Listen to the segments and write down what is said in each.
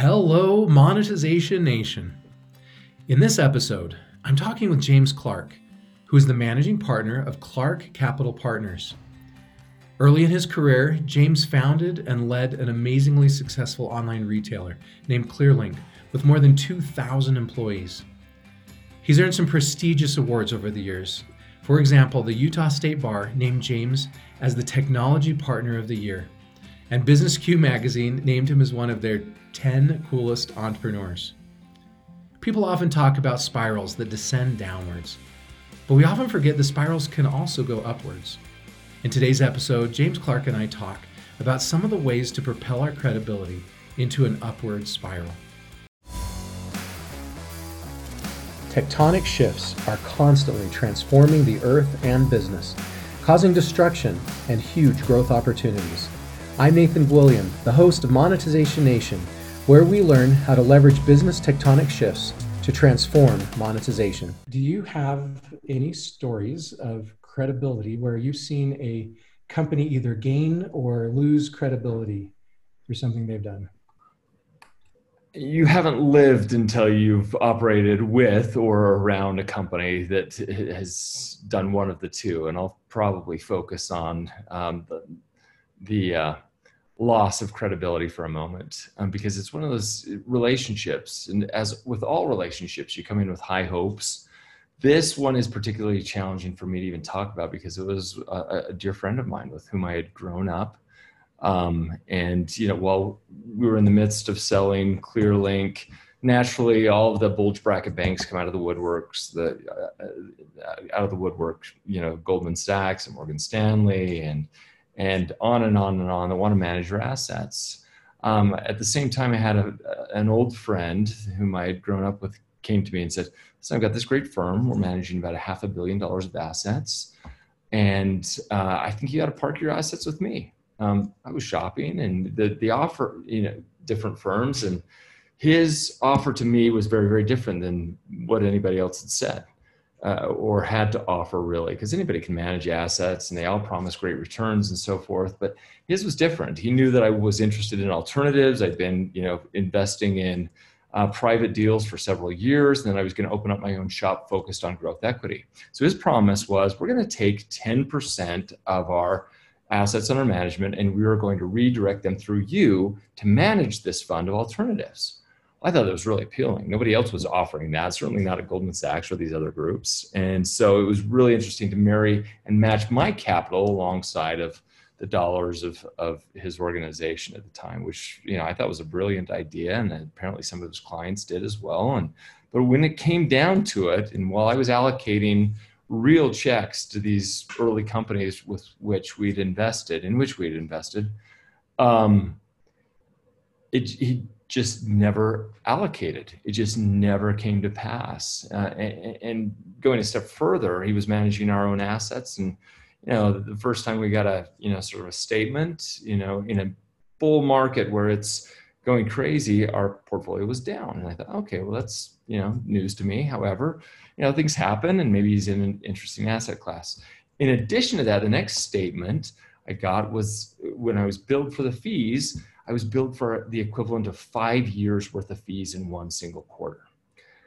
Hello, Monetization Nation. In this episode, I'm talking with James Clark, who is the managing partner of Clark Capital Partners. Early in his career, James founded and led an amazingly successful online retailer named Clearlink with more than 2,000 employees. He's earned some prestigious awards over the years. For example, the Utah State Bar named James as the Technology Partner of the Year, and Business Q magazine named him as one of their 10 coolest entrepreneurs. People often talk about spirals that descend downwards, but we often forget the spirals can also go upwards. In today's episode, James Clark and I talk about some of the ways to propel our credibility into an upward spiral. Tectonic shifts are constantly transforming the earth and business, causing destruction and huge growth opportunities. I'm Nathan William, the host of Monetization Nation, where we learn how to leverage business tectonic shifts to transform monetization. Do you have any stories of credibility where you've seen a company either gain or lose credibility through something they've done? you haven't lived until you've operated with or around a company that has done one of the two and i'll probably focus on um, the, the uh, loss of credibility for a moment um, because it's one of those relationships and as with all relationships you come in with high hopes this one is particularly challenging for me to even talk about because it was a, a dear friend of mine with whom i had grown up um, and you know, while we were in the midst of selling ClearLink, naturally all of the bulge bracket banks come out of the woodworks. The uh, out of the woodwork, you know, Goldman Sachs and Morgan Stanley, and and on and on and on. They want to manage your assets. Um, at the same time, I had a, an old friend whom I had grown up with came to me and said, "So I've got this great firm. We're managing about a half a billion dollars of assets, and uh, I think you got to park your assets with me." um, I was shopping and the, the offer, you know, different firms and his offer to me was very, very different than what anybody else had said uh, or had to offer really, because anybody can manage assets and they all promise great returns and so forth. But his was different. He knew that I was interested in alternatives. I'd been, you know, investing in uh, private deals for several years. And then I was going to open up my own shop focused on growth equity. So his promise was we're going to take 10% of our assets under management, and we are going to redirect them through you to manage this fund of alternatives. I thought that was really appealing. Nobody else was offering that, certainly not at Goldman Sachs or these other groups. And so it was really interesting to marry and match my capital alongside of the dollars of, of his organization at the time, which, you know, I thought was a brilliant idea. And apparently some of his clients did as well. And, but when it came down to it, and while I was allocating real checks to these early companies with which we'd invested, in which we'd invested, um, it, he just never allocated. It just never came to pass. Uh, and, and, going a step further, he was managing our own assets. And, you know, the first time we got a, you know, sort of a statement, you know, in a bull market where it's going crazy, our portfolio was down. And I thought, okay, well, that's, you know, news to me. However, you know things happen and maybe he's in an interesting asset class in addition to that the next statement i got was when i was billed for the fees i was billed for the equivalent of five years worth of fees in one single quarter.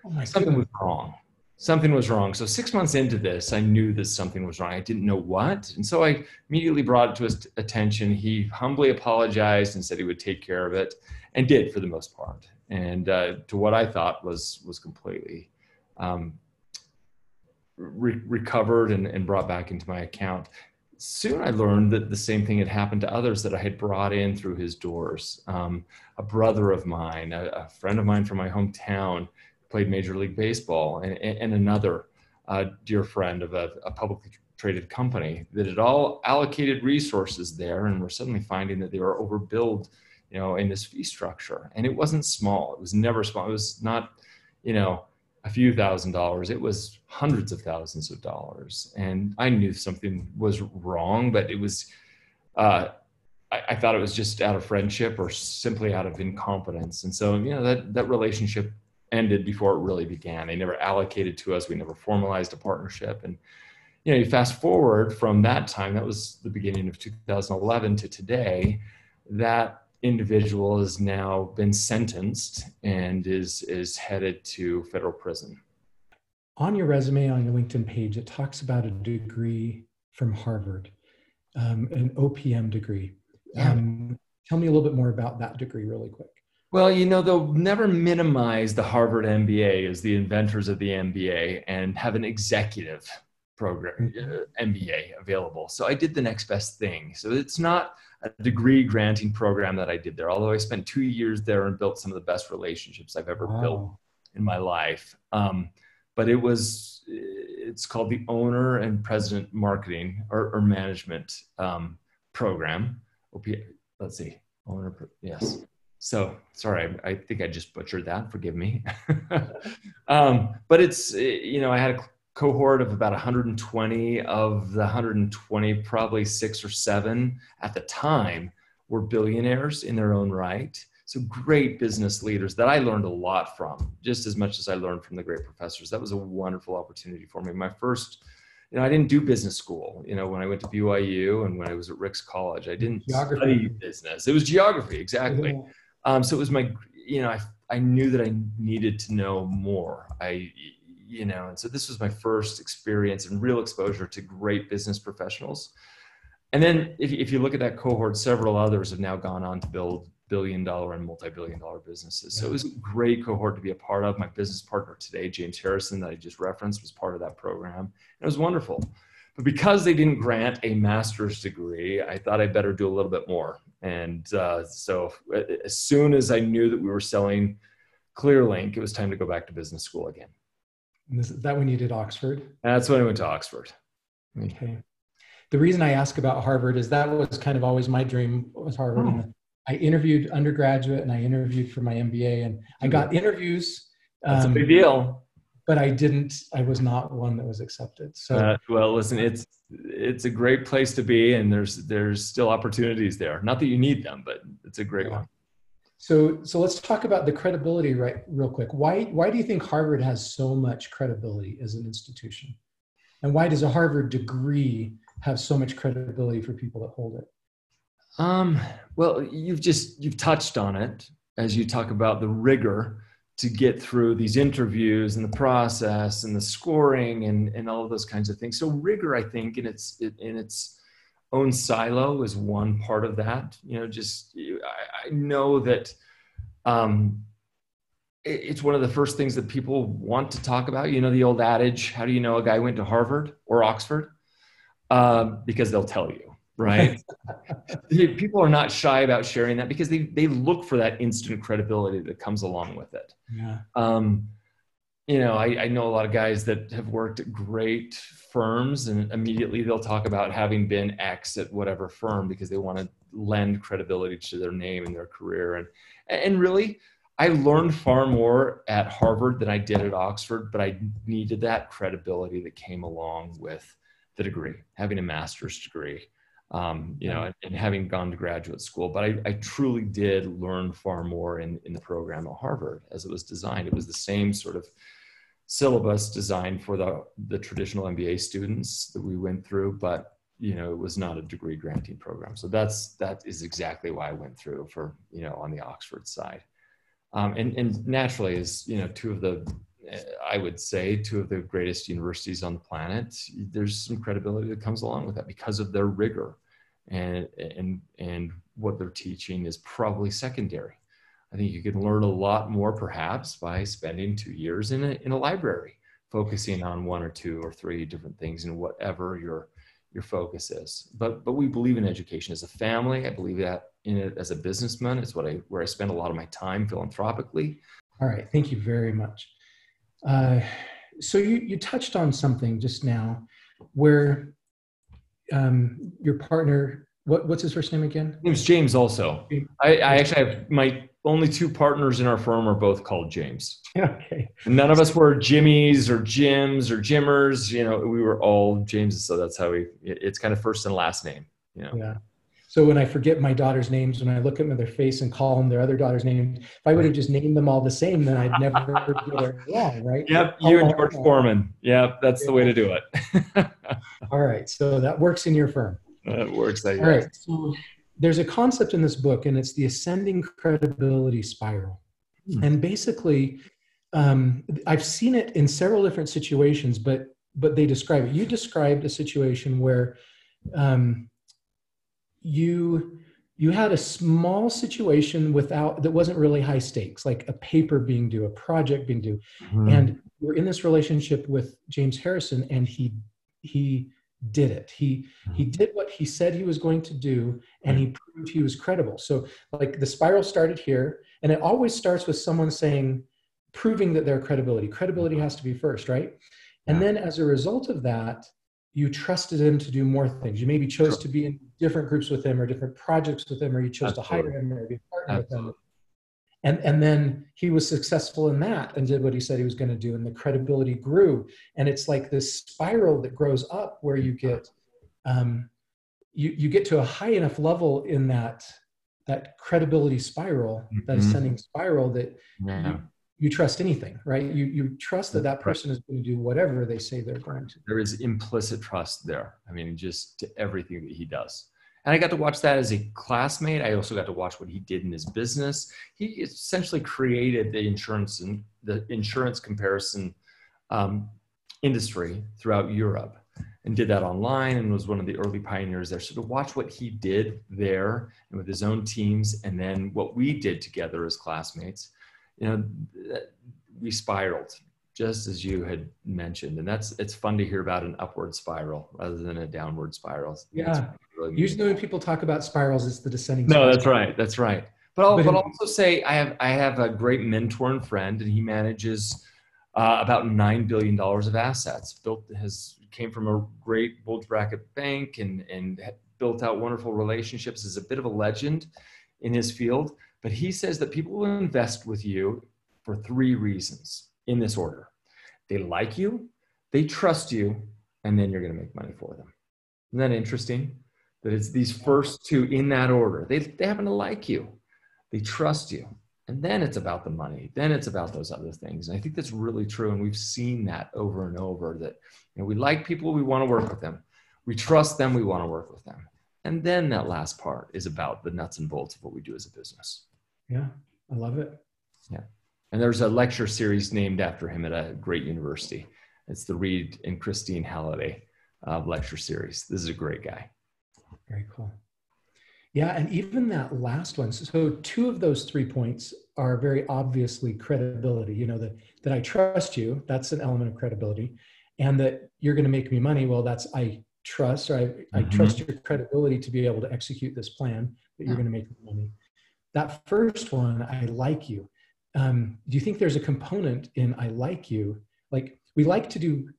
Oh something goodness. was wrong. Something was wrong. So six months into this i knew that something was wrong. I didn't know what. And so i immediately brought it to his attention. He humbly apologized and said he would take care of it and did for the most part. And uh, to what i thought was was completely um, re- recovered and, and brought back into my account. Soon I learned that the same thing had happened to others that I had brought in through his doors. Um, a brother of mine, a, a, friend of mine from my hometown, played Major League Baseball, and, and another uh, dear friend of a, a publicly traded company that had all allocated resources there and were suddenly finding that they were overbilled you know in this fee structure. And it wasn't small. It was never small. It was not you know a few thousand dollars. It was hundreds of thousands of dollars. And I knew something was wrong, but it was, uh, I, I, thought it was just out of friendship or simply out of incompetence. And so, you know, that, that relationship ended before it really began. They never allocated to us. We never formalized a partnership. And, you know, you fast forward from that time, that was the beginning of 2011 to today, that individual has now been sentenced and is is headed to federal prison. On your resume on your LinkedIn page, it talks about a degree from Harvard, um, an OPM degree. Um, tell me a little bit more about that degree, really quick. Well, you know, they'll never minimize the Harvard MBA as the inventors of the MBA and have an executive program, uh, MBA available. So I did the next best thing. So it's not a degree granting program that I did there, although I spent two years there and built some of the best relationships I've ever wow. built in my life. Um, but it was, it's called the Owner and President Marketing or, or Management um, Program. OP, let's see, Owner, yes so sorry, I, I, think I just butchered that. Forgive me. um, but it's you know I had a cohort of about 120 of the 120, probably six or seven at the time were billionaires in their own right. So great business leaders that I learned a lot from, just as much as I learned from the great professors. That was a wonderful opportunity for me. My first you know, I didn't do business school. You know, when I went to BYU and when I was at Ricks College, I didn't geography. study business. It was geography, exactly. Um, so it was my, you know, I, I knew that I needed to know more. I, you know, and so this was my first experience and real exposure to great business professionals. And then if, if you look at that cohort, several others have now gone on to build billion dollar and multi-billion dollar businesses. So it was a great cohort to be a part of. My business partner today, James Harrison, that I just referenced, was part of that program. It was wonderful. But because they didn't grant a master's degree, I thought I'd better do a little bit more. And uh, so as soon as I knew that we were selling ClearLink, it was time to go back to business school again. And is that when you did Oxford? That's when I went to Oxford. Okay. The reason I ask about Harvard is that was kind of always my dream was Harvard. Oh. I interviewed undergraduate and I interviewed for my MBA and I got interviews. That's um, a big deal but I didn't. I was not one that was accepted. So uh, well, listen, it's it's a great place to be, and there's there's still opportunities there. Not that you need them, but it's a great yeah. one. So so let's talk about the credibility right real quick. Why why do you think Harvard has so much credibility as an institution, and why does a Harvard degree have so much credibility for people that hold it? Um, well, you've just you've touched on it as you talk about the rigor to get through these interviews and the process and the scoring and, and all of those kinds of things. So rigor, I think, in its in its own silo is one part of that. You know, just I, I know that um, it, it's one of the first things that people want to talk about. You know, the old adage, "How do you know a guy went to Harvard or Oxford?" Um, because they'll tell you right? People are not shy about sharing that because they, they look for that instant credibility that comes along with it. Yeah. Um, you know, I, I know a lot of guys that have worked at great firms and immediately they'll talk about having been X at whatever firm because they want to lend credibility to their name and their career. And, and really, I learned far more at Harvard than I did at Oxford, but I needed that credibility that came along with the degree, having a master's degree um, you know, and, and, having gone to graduate school. But I, I, truly did learn far more in, in the program at Harvard as it was designed. It was the same sort of syllabus designed for the, the traditional MBA students that we went through, but you know, it was not a degree granting program. So that's that is exactly why I went through for you know on the Oxford side. Um, and, and naturally, as you know, two of the I would say two of the greatest universities on the planet, there's some credibility that comes along with that because of their rigor and and and what they're teaching is probably secondary. I think you can learn a lot more perhaps by spending two years in a, in a library, focusing on one or two or three different things and whatever your your focus is. But but we believe in education as a family. I believe that in it as a businessman. It's what I where I spend a lot of my time philanthropically. All right, thank you very much. Uh, so you you touched on something just now where um, your partner, what, what's his first name again? His name's James also. I, I actually have my only two partners in our firm are both called James. Okay. none of us were Jimmys or Jims or Jimmers. You know, we were all Jameses. So that's how we, it's kind of first and last name. You know? Yeah. So when I forget my daughter's names, when I look at them in their face and call them their other daughter's name, if I would have just named them all the same, then I'd never get it wrong, right? Yep, you and George Foreman. Yep, that's yeah. the way to do it. all right, so that works in your firm. That works. All right. So there's a concept in this book, and it's the ascending credibility spiral. Hmm. And basically, um, I've seen it in several different situations, but but they describe it. You described a situation where um, you you had a small situation without that wasn't really high stakes, like a paper being due, a project being due, mm-hmm. and we're in this relationship with James Harrison, and he he did it. He he mm-hmm. did what he said he was going to do, and he proved he was credible. So like the spiral started here, and it always starts with someone saying, proving that their credibility. Credibility has to be first, right? And then as a result of that, you trusted him to do more things. You maybe chose to be in different groups with him or different projects with him, or you chose Absolutely. to hire him or be a partner Absolutely. with him. And, and then he was successful in that and did what he said he was going to do. And the credibility grew. And it's like this spiral that grows up where you get, um, you, you get to a high enough level in that, that credibility spiral, mm-hmm. that ascending spiral that yeah. you, you trust anything, right? You, you trust that that person is going to do whatever they say they're going to. There is implicit trust there. I mean, just to everything that he does. And I got to watch that as a classmate. I also got to watch what he did in his business. He essentially created the insurance and the insurance comparison um, industry throughout Europe and did that online and was one of the early pioneers there. So to watch what he did there and with his own teams, and then what we did together as classmates, you know, we spiraled just as you had mentioned, and that's it's fun to hear about an upward spiral rather than a downward spiral. Yeah, really usually when people talk about spirals, it's the descending. No, that's right. That's right. But I'll, but, but also say I have I have a great mentor and friend, and he manages uh, about nine billion dollars of assets. Built has came from a great bulge bracket bank and and built out wonderful relationships. Is a bit of a legend in his field. But he says that people will invest with you for three reasons in this order they like you, they trust you, and then you're going to make money for them. Isn't that interesting? That it's these first two in that order. They, they happen to like you, they trust you. And then it's about the money. Then it's about those other things. And I think that's really true. And we've seen that over and over that you know, we like people, we want to work with them. We trust them, we want to work with them. And then that last part is about the nuts and bolts of what we do as a business. Yeah, I love it. Yeah. And there's a lecture series named after him at a great university. It's the Reed and Christine Halliday uh, lecture series. This is a great guy. Very cool. Yeah, and even that last one. So, two of those three points are very obviously credibility. You know that that I trust you. That's an element of credibility, and that you're going to make me money. Well, that's I trust, or I, mm-hmm. I trust your credibility to be able to execute this plan that you're going to make me money that first one, I like you. Um, do you think there's a component in I like you? Like we like to do,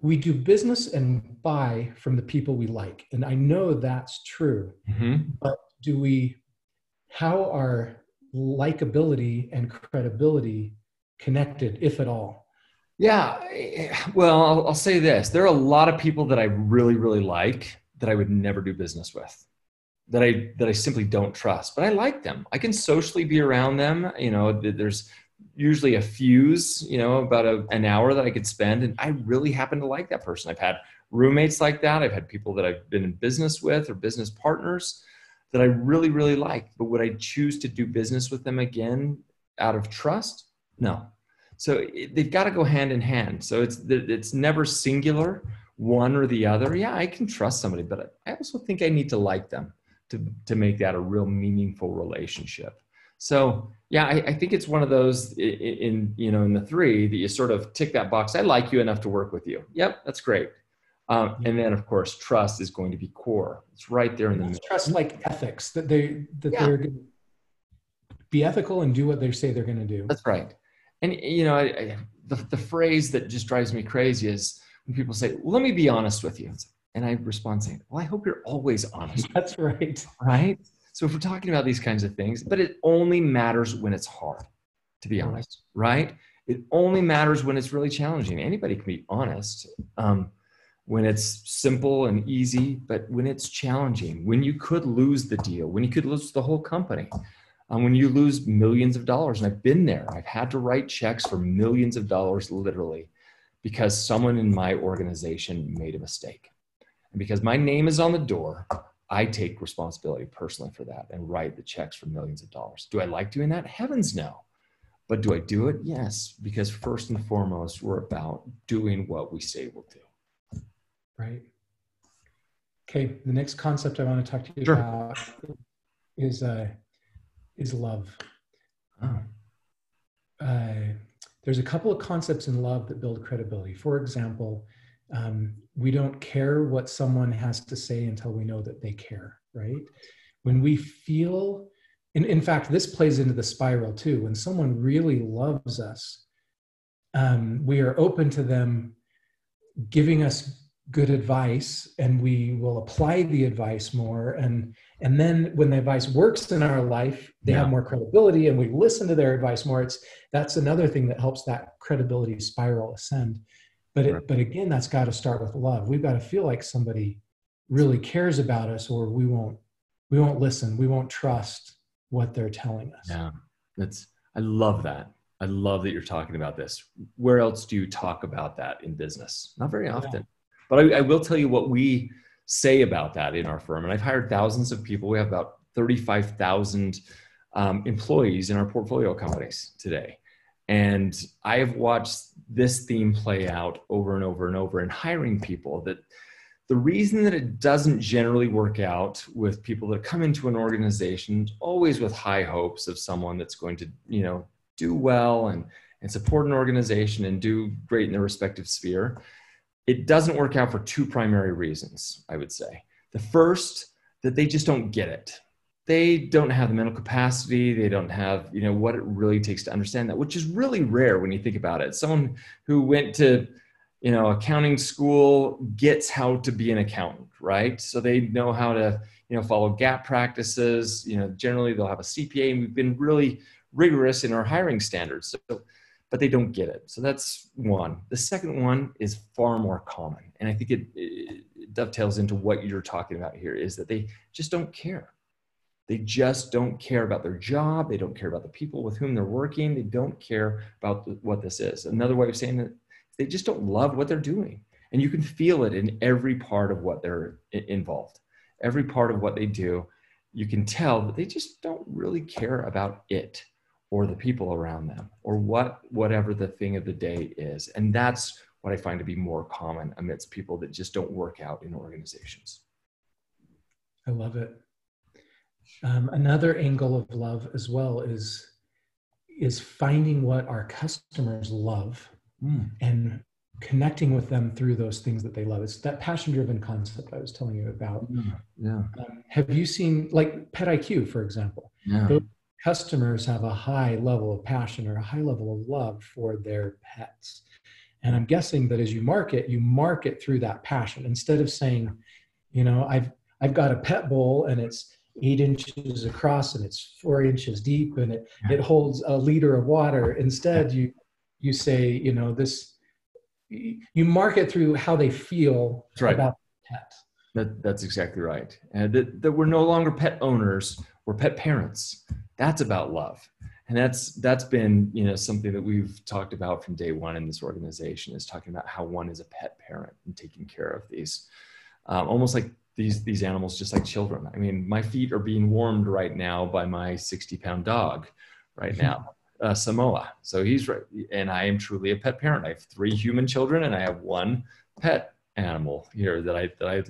we do business and buy from the people we like. And I know that's true. Mm-hmm. But do we, how are likability and credibility connected, if at all? Yeah. Well, I'll, I'll say this there are a lot of people that I really, really like that I would never do business with that I that I simply don't trust. But I like them. I can socially be around them. You know, there's usually a fuse. You know, about a, an hour that I could spend, and I really happen to like that person. I've had roommates like that. I've had people that I've been in business with or business partners that I really really like. But would I choose to do business with them again out of trust? No. So they've got to go hand in hand. So it's it's never singular, one or the other. Yeah, I can trust somebody, but I also think I need to like them to, to make that a real meaningful relationship. So yeah, I, I think it's one of those in, in, you know in the three that you sort of tick that box. I like you enough to work with you. Yep, that's great. Um, and then of course trust is going to be core. It's right there in the middle. Trust like ethics that they that yeah. they're going to be ethical and do what they say they're going to do. That's right. And you know I, I, the the phrase that just drives me crazy is when people say, "Let me be honest with you." And I respond saying, Well, I hope you're always honest. That's right. Right? So if we're talking about these kinds of things, but it only matters when it's hard, to be honest, right? It only matters when it's really challenging. Anybody can be honest um, when it's simple and easy, but when it's challenging, when you could lose the deal, when you could lose the whole company, um, when you lose millions of dollars. And I've been there. I've had to write checks for millions of dollars literally because someone in my organization made a mistake. And because my name is on the door, I take responsibility personally for that and write the checks for millions of dollars. Do I like doing that? Heavens no. But do I do it? Yes, because first and foremost, we're about doing what we say we'll do. Right. Okay. The next concept I want to talk to you Sure. about is uh, is love. Oh. Uh, there's a couple of concepts in love that build credibility. For example, um, we don't care what someone has to say until we know that they care, right? When we feel, and in fact, this plays into the spiral too. When someone really loves us, um, we are open to them giving us good advice and we will apply the advice more and and then when the advice works in our life they Yeah. have more credibility and we listen to their advice more it's that's another thing that helps that credibility spiral ascend but it, Right. but again that's got to start with love we've got to feel like somebody really cares about us or we won't we won't listen we won't trust what they're telling us Yeah, that's. I love that. I love that you're talking about this. Where else do you talk about that in business? Not very Yeah. often. But I, I will tell you what we say about that in our firm. And I've hired thousands of people. We have about 35,000 um, employees in our portfolio companies today. And I have watched this theme play out over and over and over in hiring people that the reason that it doesn't generally work out with people that come into an organization always with high hopes of someone that's going to you know do well and and support an organization and do great in their respective sphere it doesn't work out for two primary reasons i would say. The first that they just don't get it they don't have the mental capacity they don't have you know what it really takes to understand that which is really rare when you think about it. Someone who went to you know accounting school gets how to be an accountant right? So they know how to you know follow GAAP practices you know generally they'll have a cpa and we've been really rigorous in our hiring standards so but they don't get it. So that's one. The second one is far more common and i think it, it dovetails into what you're talking about here is that they just don't care they just don't care about their job. They don't care about the people with whom they're working. They don't care about the, what this is. Another way of saying it they just don't love what they're doing. And you can feel it in every part of what they're involved. Every part of what they do you can tell that they just don't really care about it or the people around them or what whatever the thing of the day is. And that's what i find to be more common amidst people that just don't work out in organizations. I love it. Um, another angle of love as well is is finding what our customers love and connecting with them through those things that they love. It's that passion driven concept I was telling you about. yeah Um, have you seen like Pet IQ, for example? yeah Those customers have a high level of passion or a high level of love for their pets. And I'm guessing that as you market, you market through that passion instead of saying, you know, I've I've got a pet bowl and it's eight inches across and it's four inches deep and it, it holds a liter of water. Instead, you you say, you know, this you mark it through how they feel That's right. about the pet. That, that's exactly right. And that, that we're no longer pet owners, we're pet parents. That's about love. And that's that's been you know something that we've talked about from day one in this organization is talking about how one is a pet parent and taking care of these, um, almost like these these animals, just like children. I mean, my feet are being warmed right now by my 60 pound dog, right now, uh, Samoa. So he's right, and I am truly a pet parent. I have three human children, and I have one pet animal here that I that I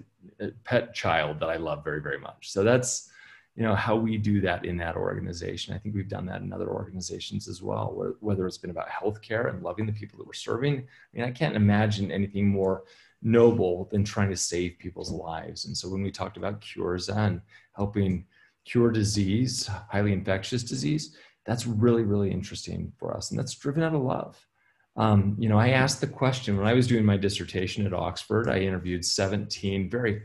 pet child that I love very, very much. So that's, you know, how we do that in that organization. I think we've done that in other organizations as well, where, whether it's been about healthcare and loving the people that we're serving. I mean, I can't imagine anything more noble than trying to save people's lives. And so when we talked about cures and helping cure disease, highly infectious disease, that's really, really interesting for us. And that's driven out of love. Um, you know, I asked the question when I was doing my dissertation at Oxford, I interviewed 17 very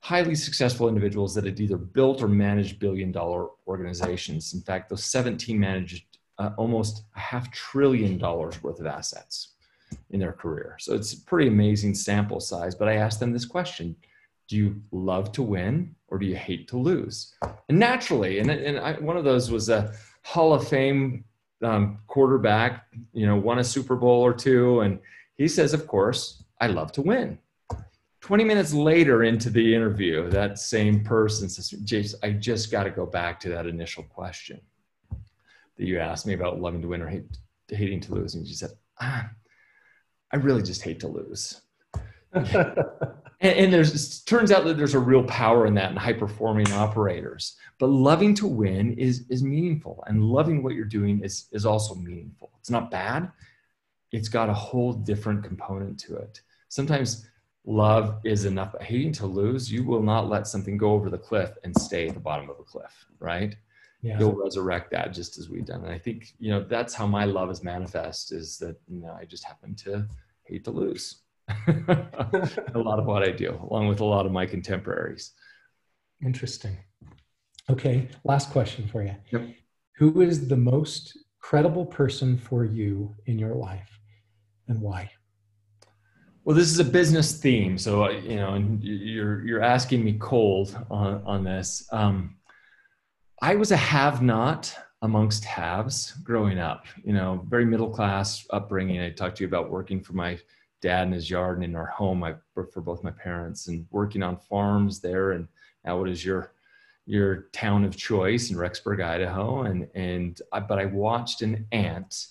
highly successful individuals that had either built or managed billion dollar organizations. In fact, those 17 managed uh, almost a half trillion dollars worth of assets in their career. So it's a pretty amazing sample size. But I asked them this question Do you love to win or do you hate to lose? And naturally, and, and I, one of those was a Hall of Fame um, quarterback, you know, won a Super Bowl or two. And he says, Of course, I love to win. 20 minutes later into the interview, that same person says, James, I just got to go back to that initial question that you asked me about loving to win or hate, hating to lose. And she said, ah, I really just hate to lose. and, and there's turns out that there's a real power in that in high performing operators. But loving to win is is meaningful, and loving what you're doing is is also meaningful. It's not bad. It's got a whole different component to it. Sometimes love is enough. Hating to lose, you will not let something go over the cliff and stay at the bottom of a cliff, right? Yeah. You'll resurrect that just as we've done. And I think, you know, that's how my love is manifest is that, you know, I just happen to hate to lose a lot of what I do, along with a lot of my contemporaries. Interesting. Okay, last question for you. Yep. Who is the most credible person for you in your life and why? Well, this is a business theme, so uh, you know, and you're you're asking me cold on on this. Um, I was a have-not amongst haves growing up. You know, very middle class upbringing. I talked to you about working for my dad in his yard and in our home. I worked for both my parents and working on farms there. And now, what is your your town of choice in Rexburg, Idaho? And and I, but I watched an aunt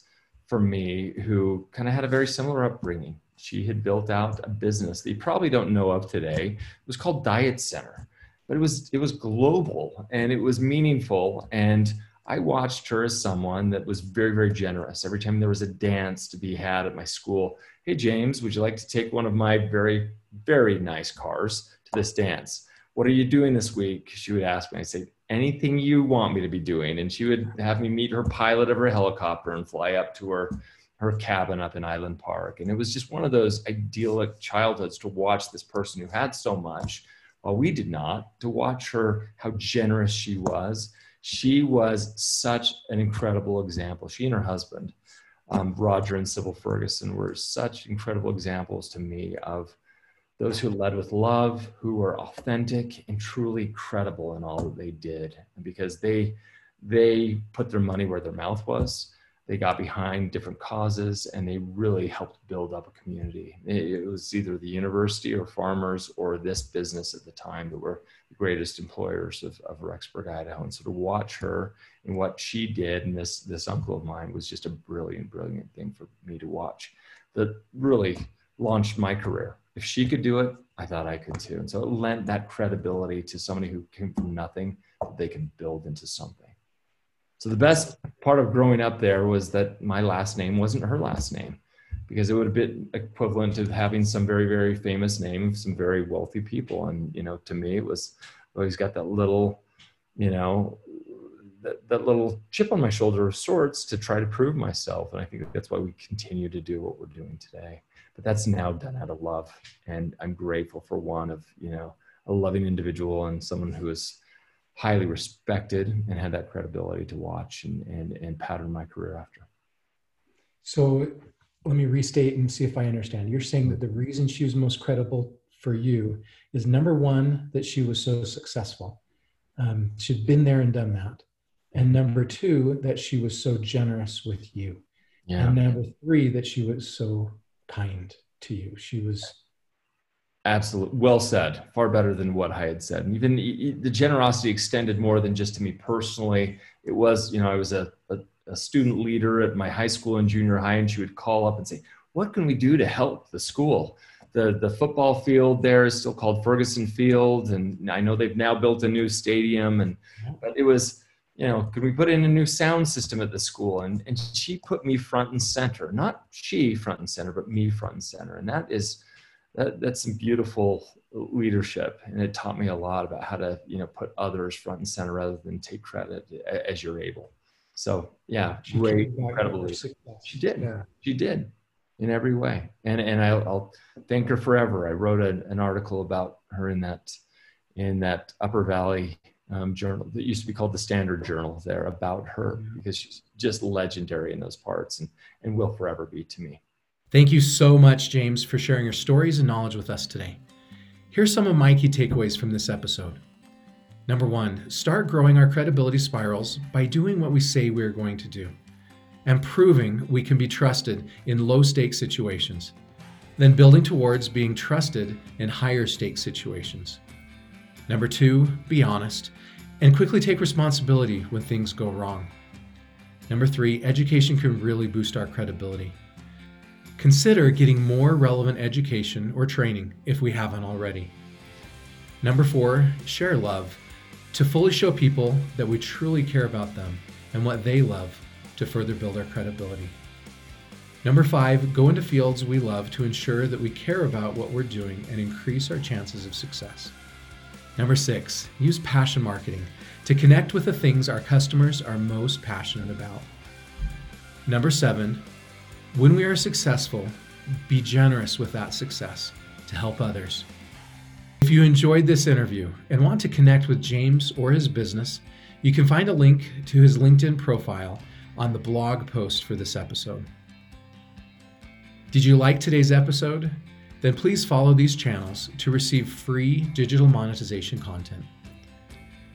for me who kind of had a very similar upbringing she had built out a business that you probably don't know of today. It was called Diet Center, but it was it was global and it was meaningful. And I watched her as someone that was very very generous. Every time there was a dance to be had at my school, hey James, would you like to take one of my very very nice cars to this dance? What are you doing this week? She would ask me. I'd say anything you want me to be doing, and she would have me meet her pilot of her helicopter and fly up to her her cabin up in Island Park. And it was just one of those idyllic childhoods to watch this person who had so much while we did not, to watch her, how generous she was. She was such an incredible example. She and her husband, um, Roger and Sybil Ferguson, were such incredible examples to me of those who led with love, who were authentic and truly credible in all that they did, because they they put their money where their mouth was they got behind different causes and they really helped build up a community. It, was either the university or farmers or this business at the time that were greatest employers of, of Rexburg, Idaho. And so to watch her and what she did and this, this uncle of mine was just a brilliant, brilliant thing for me to watch that really launched my career. If she could do it, I thought I could too. And so it lent that credibility to somebody who came from nothing that they can build into something. So the best part of growing up there was that my last name wasn't her last name because it would have been equivalent to having some very, very famous name, some very wealthy people. And, you know, to me, it was always got that little, you know, that, that little chip on my shoulder of sorts to try to prove myself. And I think that's why we continue to do what we're doing today. But that's now done out of love. And I'm grateful for one of, you know, a loving individual and someone who is highly respected and had that credibility to watch and, and, and pattern my career after. So let me restate and see if I understand. You're saying that the reason she was most credible for you is number one, that she was so successful. Um, she'd been there and done that. And number two, that she was so generous with you. Yeah. And number three, that she was so kind to you. She was Absolutely. Well said. Far better than what I had said. And even the generosity extended more than just to me personally. It was, you know, I was a, a, a, student leader at my high school and junior high, and she would call up and say, What can we do to help the school? The, the football field there is still called Ferguson Field. And I know they've now built a new stadium. And but it was, you know, could we put in a new sound system at the school? And, and she put me front and center, not she front and center, but me front and center. And that is, that, that's some beautiful leadership and it taught me a lot about how to you know put others front and center rather than take credit as you're able so yeah she great incredible she did. Yeah. she did in every way. And and I'll, I'll thank her forever. I wrote a, an article about her in that in that upper valley um, journal that used to be called the standard journal there about her because she's just legendary in those parts and and will forever be to me. Thank you so much, James, for sharing your stories and knowledge with us today. Here's some of my key takeaways from this episode. Number one, start growing our credibility spirals by doing what we say we are going to do and proving we can be trusted in low stakes situations. then building towards being trusted in higher stakes situations. Number two, be honest and quickly take responsibility when things go wrong. Number three, education can really boost our credibility. Consider getting more relevant education or training if we haven't already. Number four, share love to fully show people that we truly care about them and what they love to further build our credibility. Number five, go into fields we love to ensure that we care about what we're doing and increase our chances of success. Number six, use passion marketing to connect with the things our customers are most passionate about. Number seven, when we are successful, be generous with that success to help others. You enjoyed this interview and want to connect with James or his business, you can find a link to his LinkedIn profile on the blog post for this episode. Did you like today's episode? Then please follow these channels to receive free digital monetization content.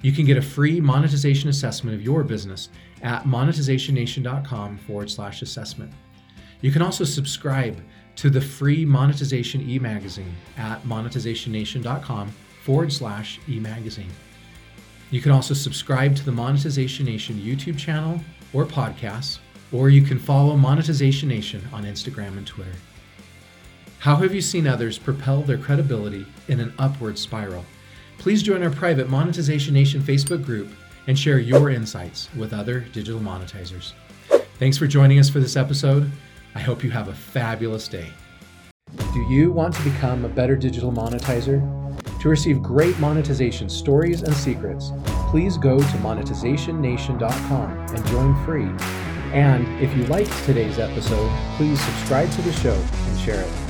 You can get a free monetization assessment of your business at monetizationnation.com forward slash assessment. You can also subscribe to the free monetization e magazine at monetizationnation.com forward slash e magazine. You can also subscribe to the Monetization Nation YouTube channel or podcasts, or you can follow Monetization Nation on Instagram and Twitter. How have you seen others propel their credibility in an upward spiral? Please join our private Monetization Nation Facebook group and share your insights with other digital monetizers. Thanks for joining us for this episode. I hope you have a fabulous day. Do you want to become a better digital monetizer? To receive great monetization stories and secrets, please go to monetizationnation.com and join free. And if you liked today's episode, please subscribe to the show and share it.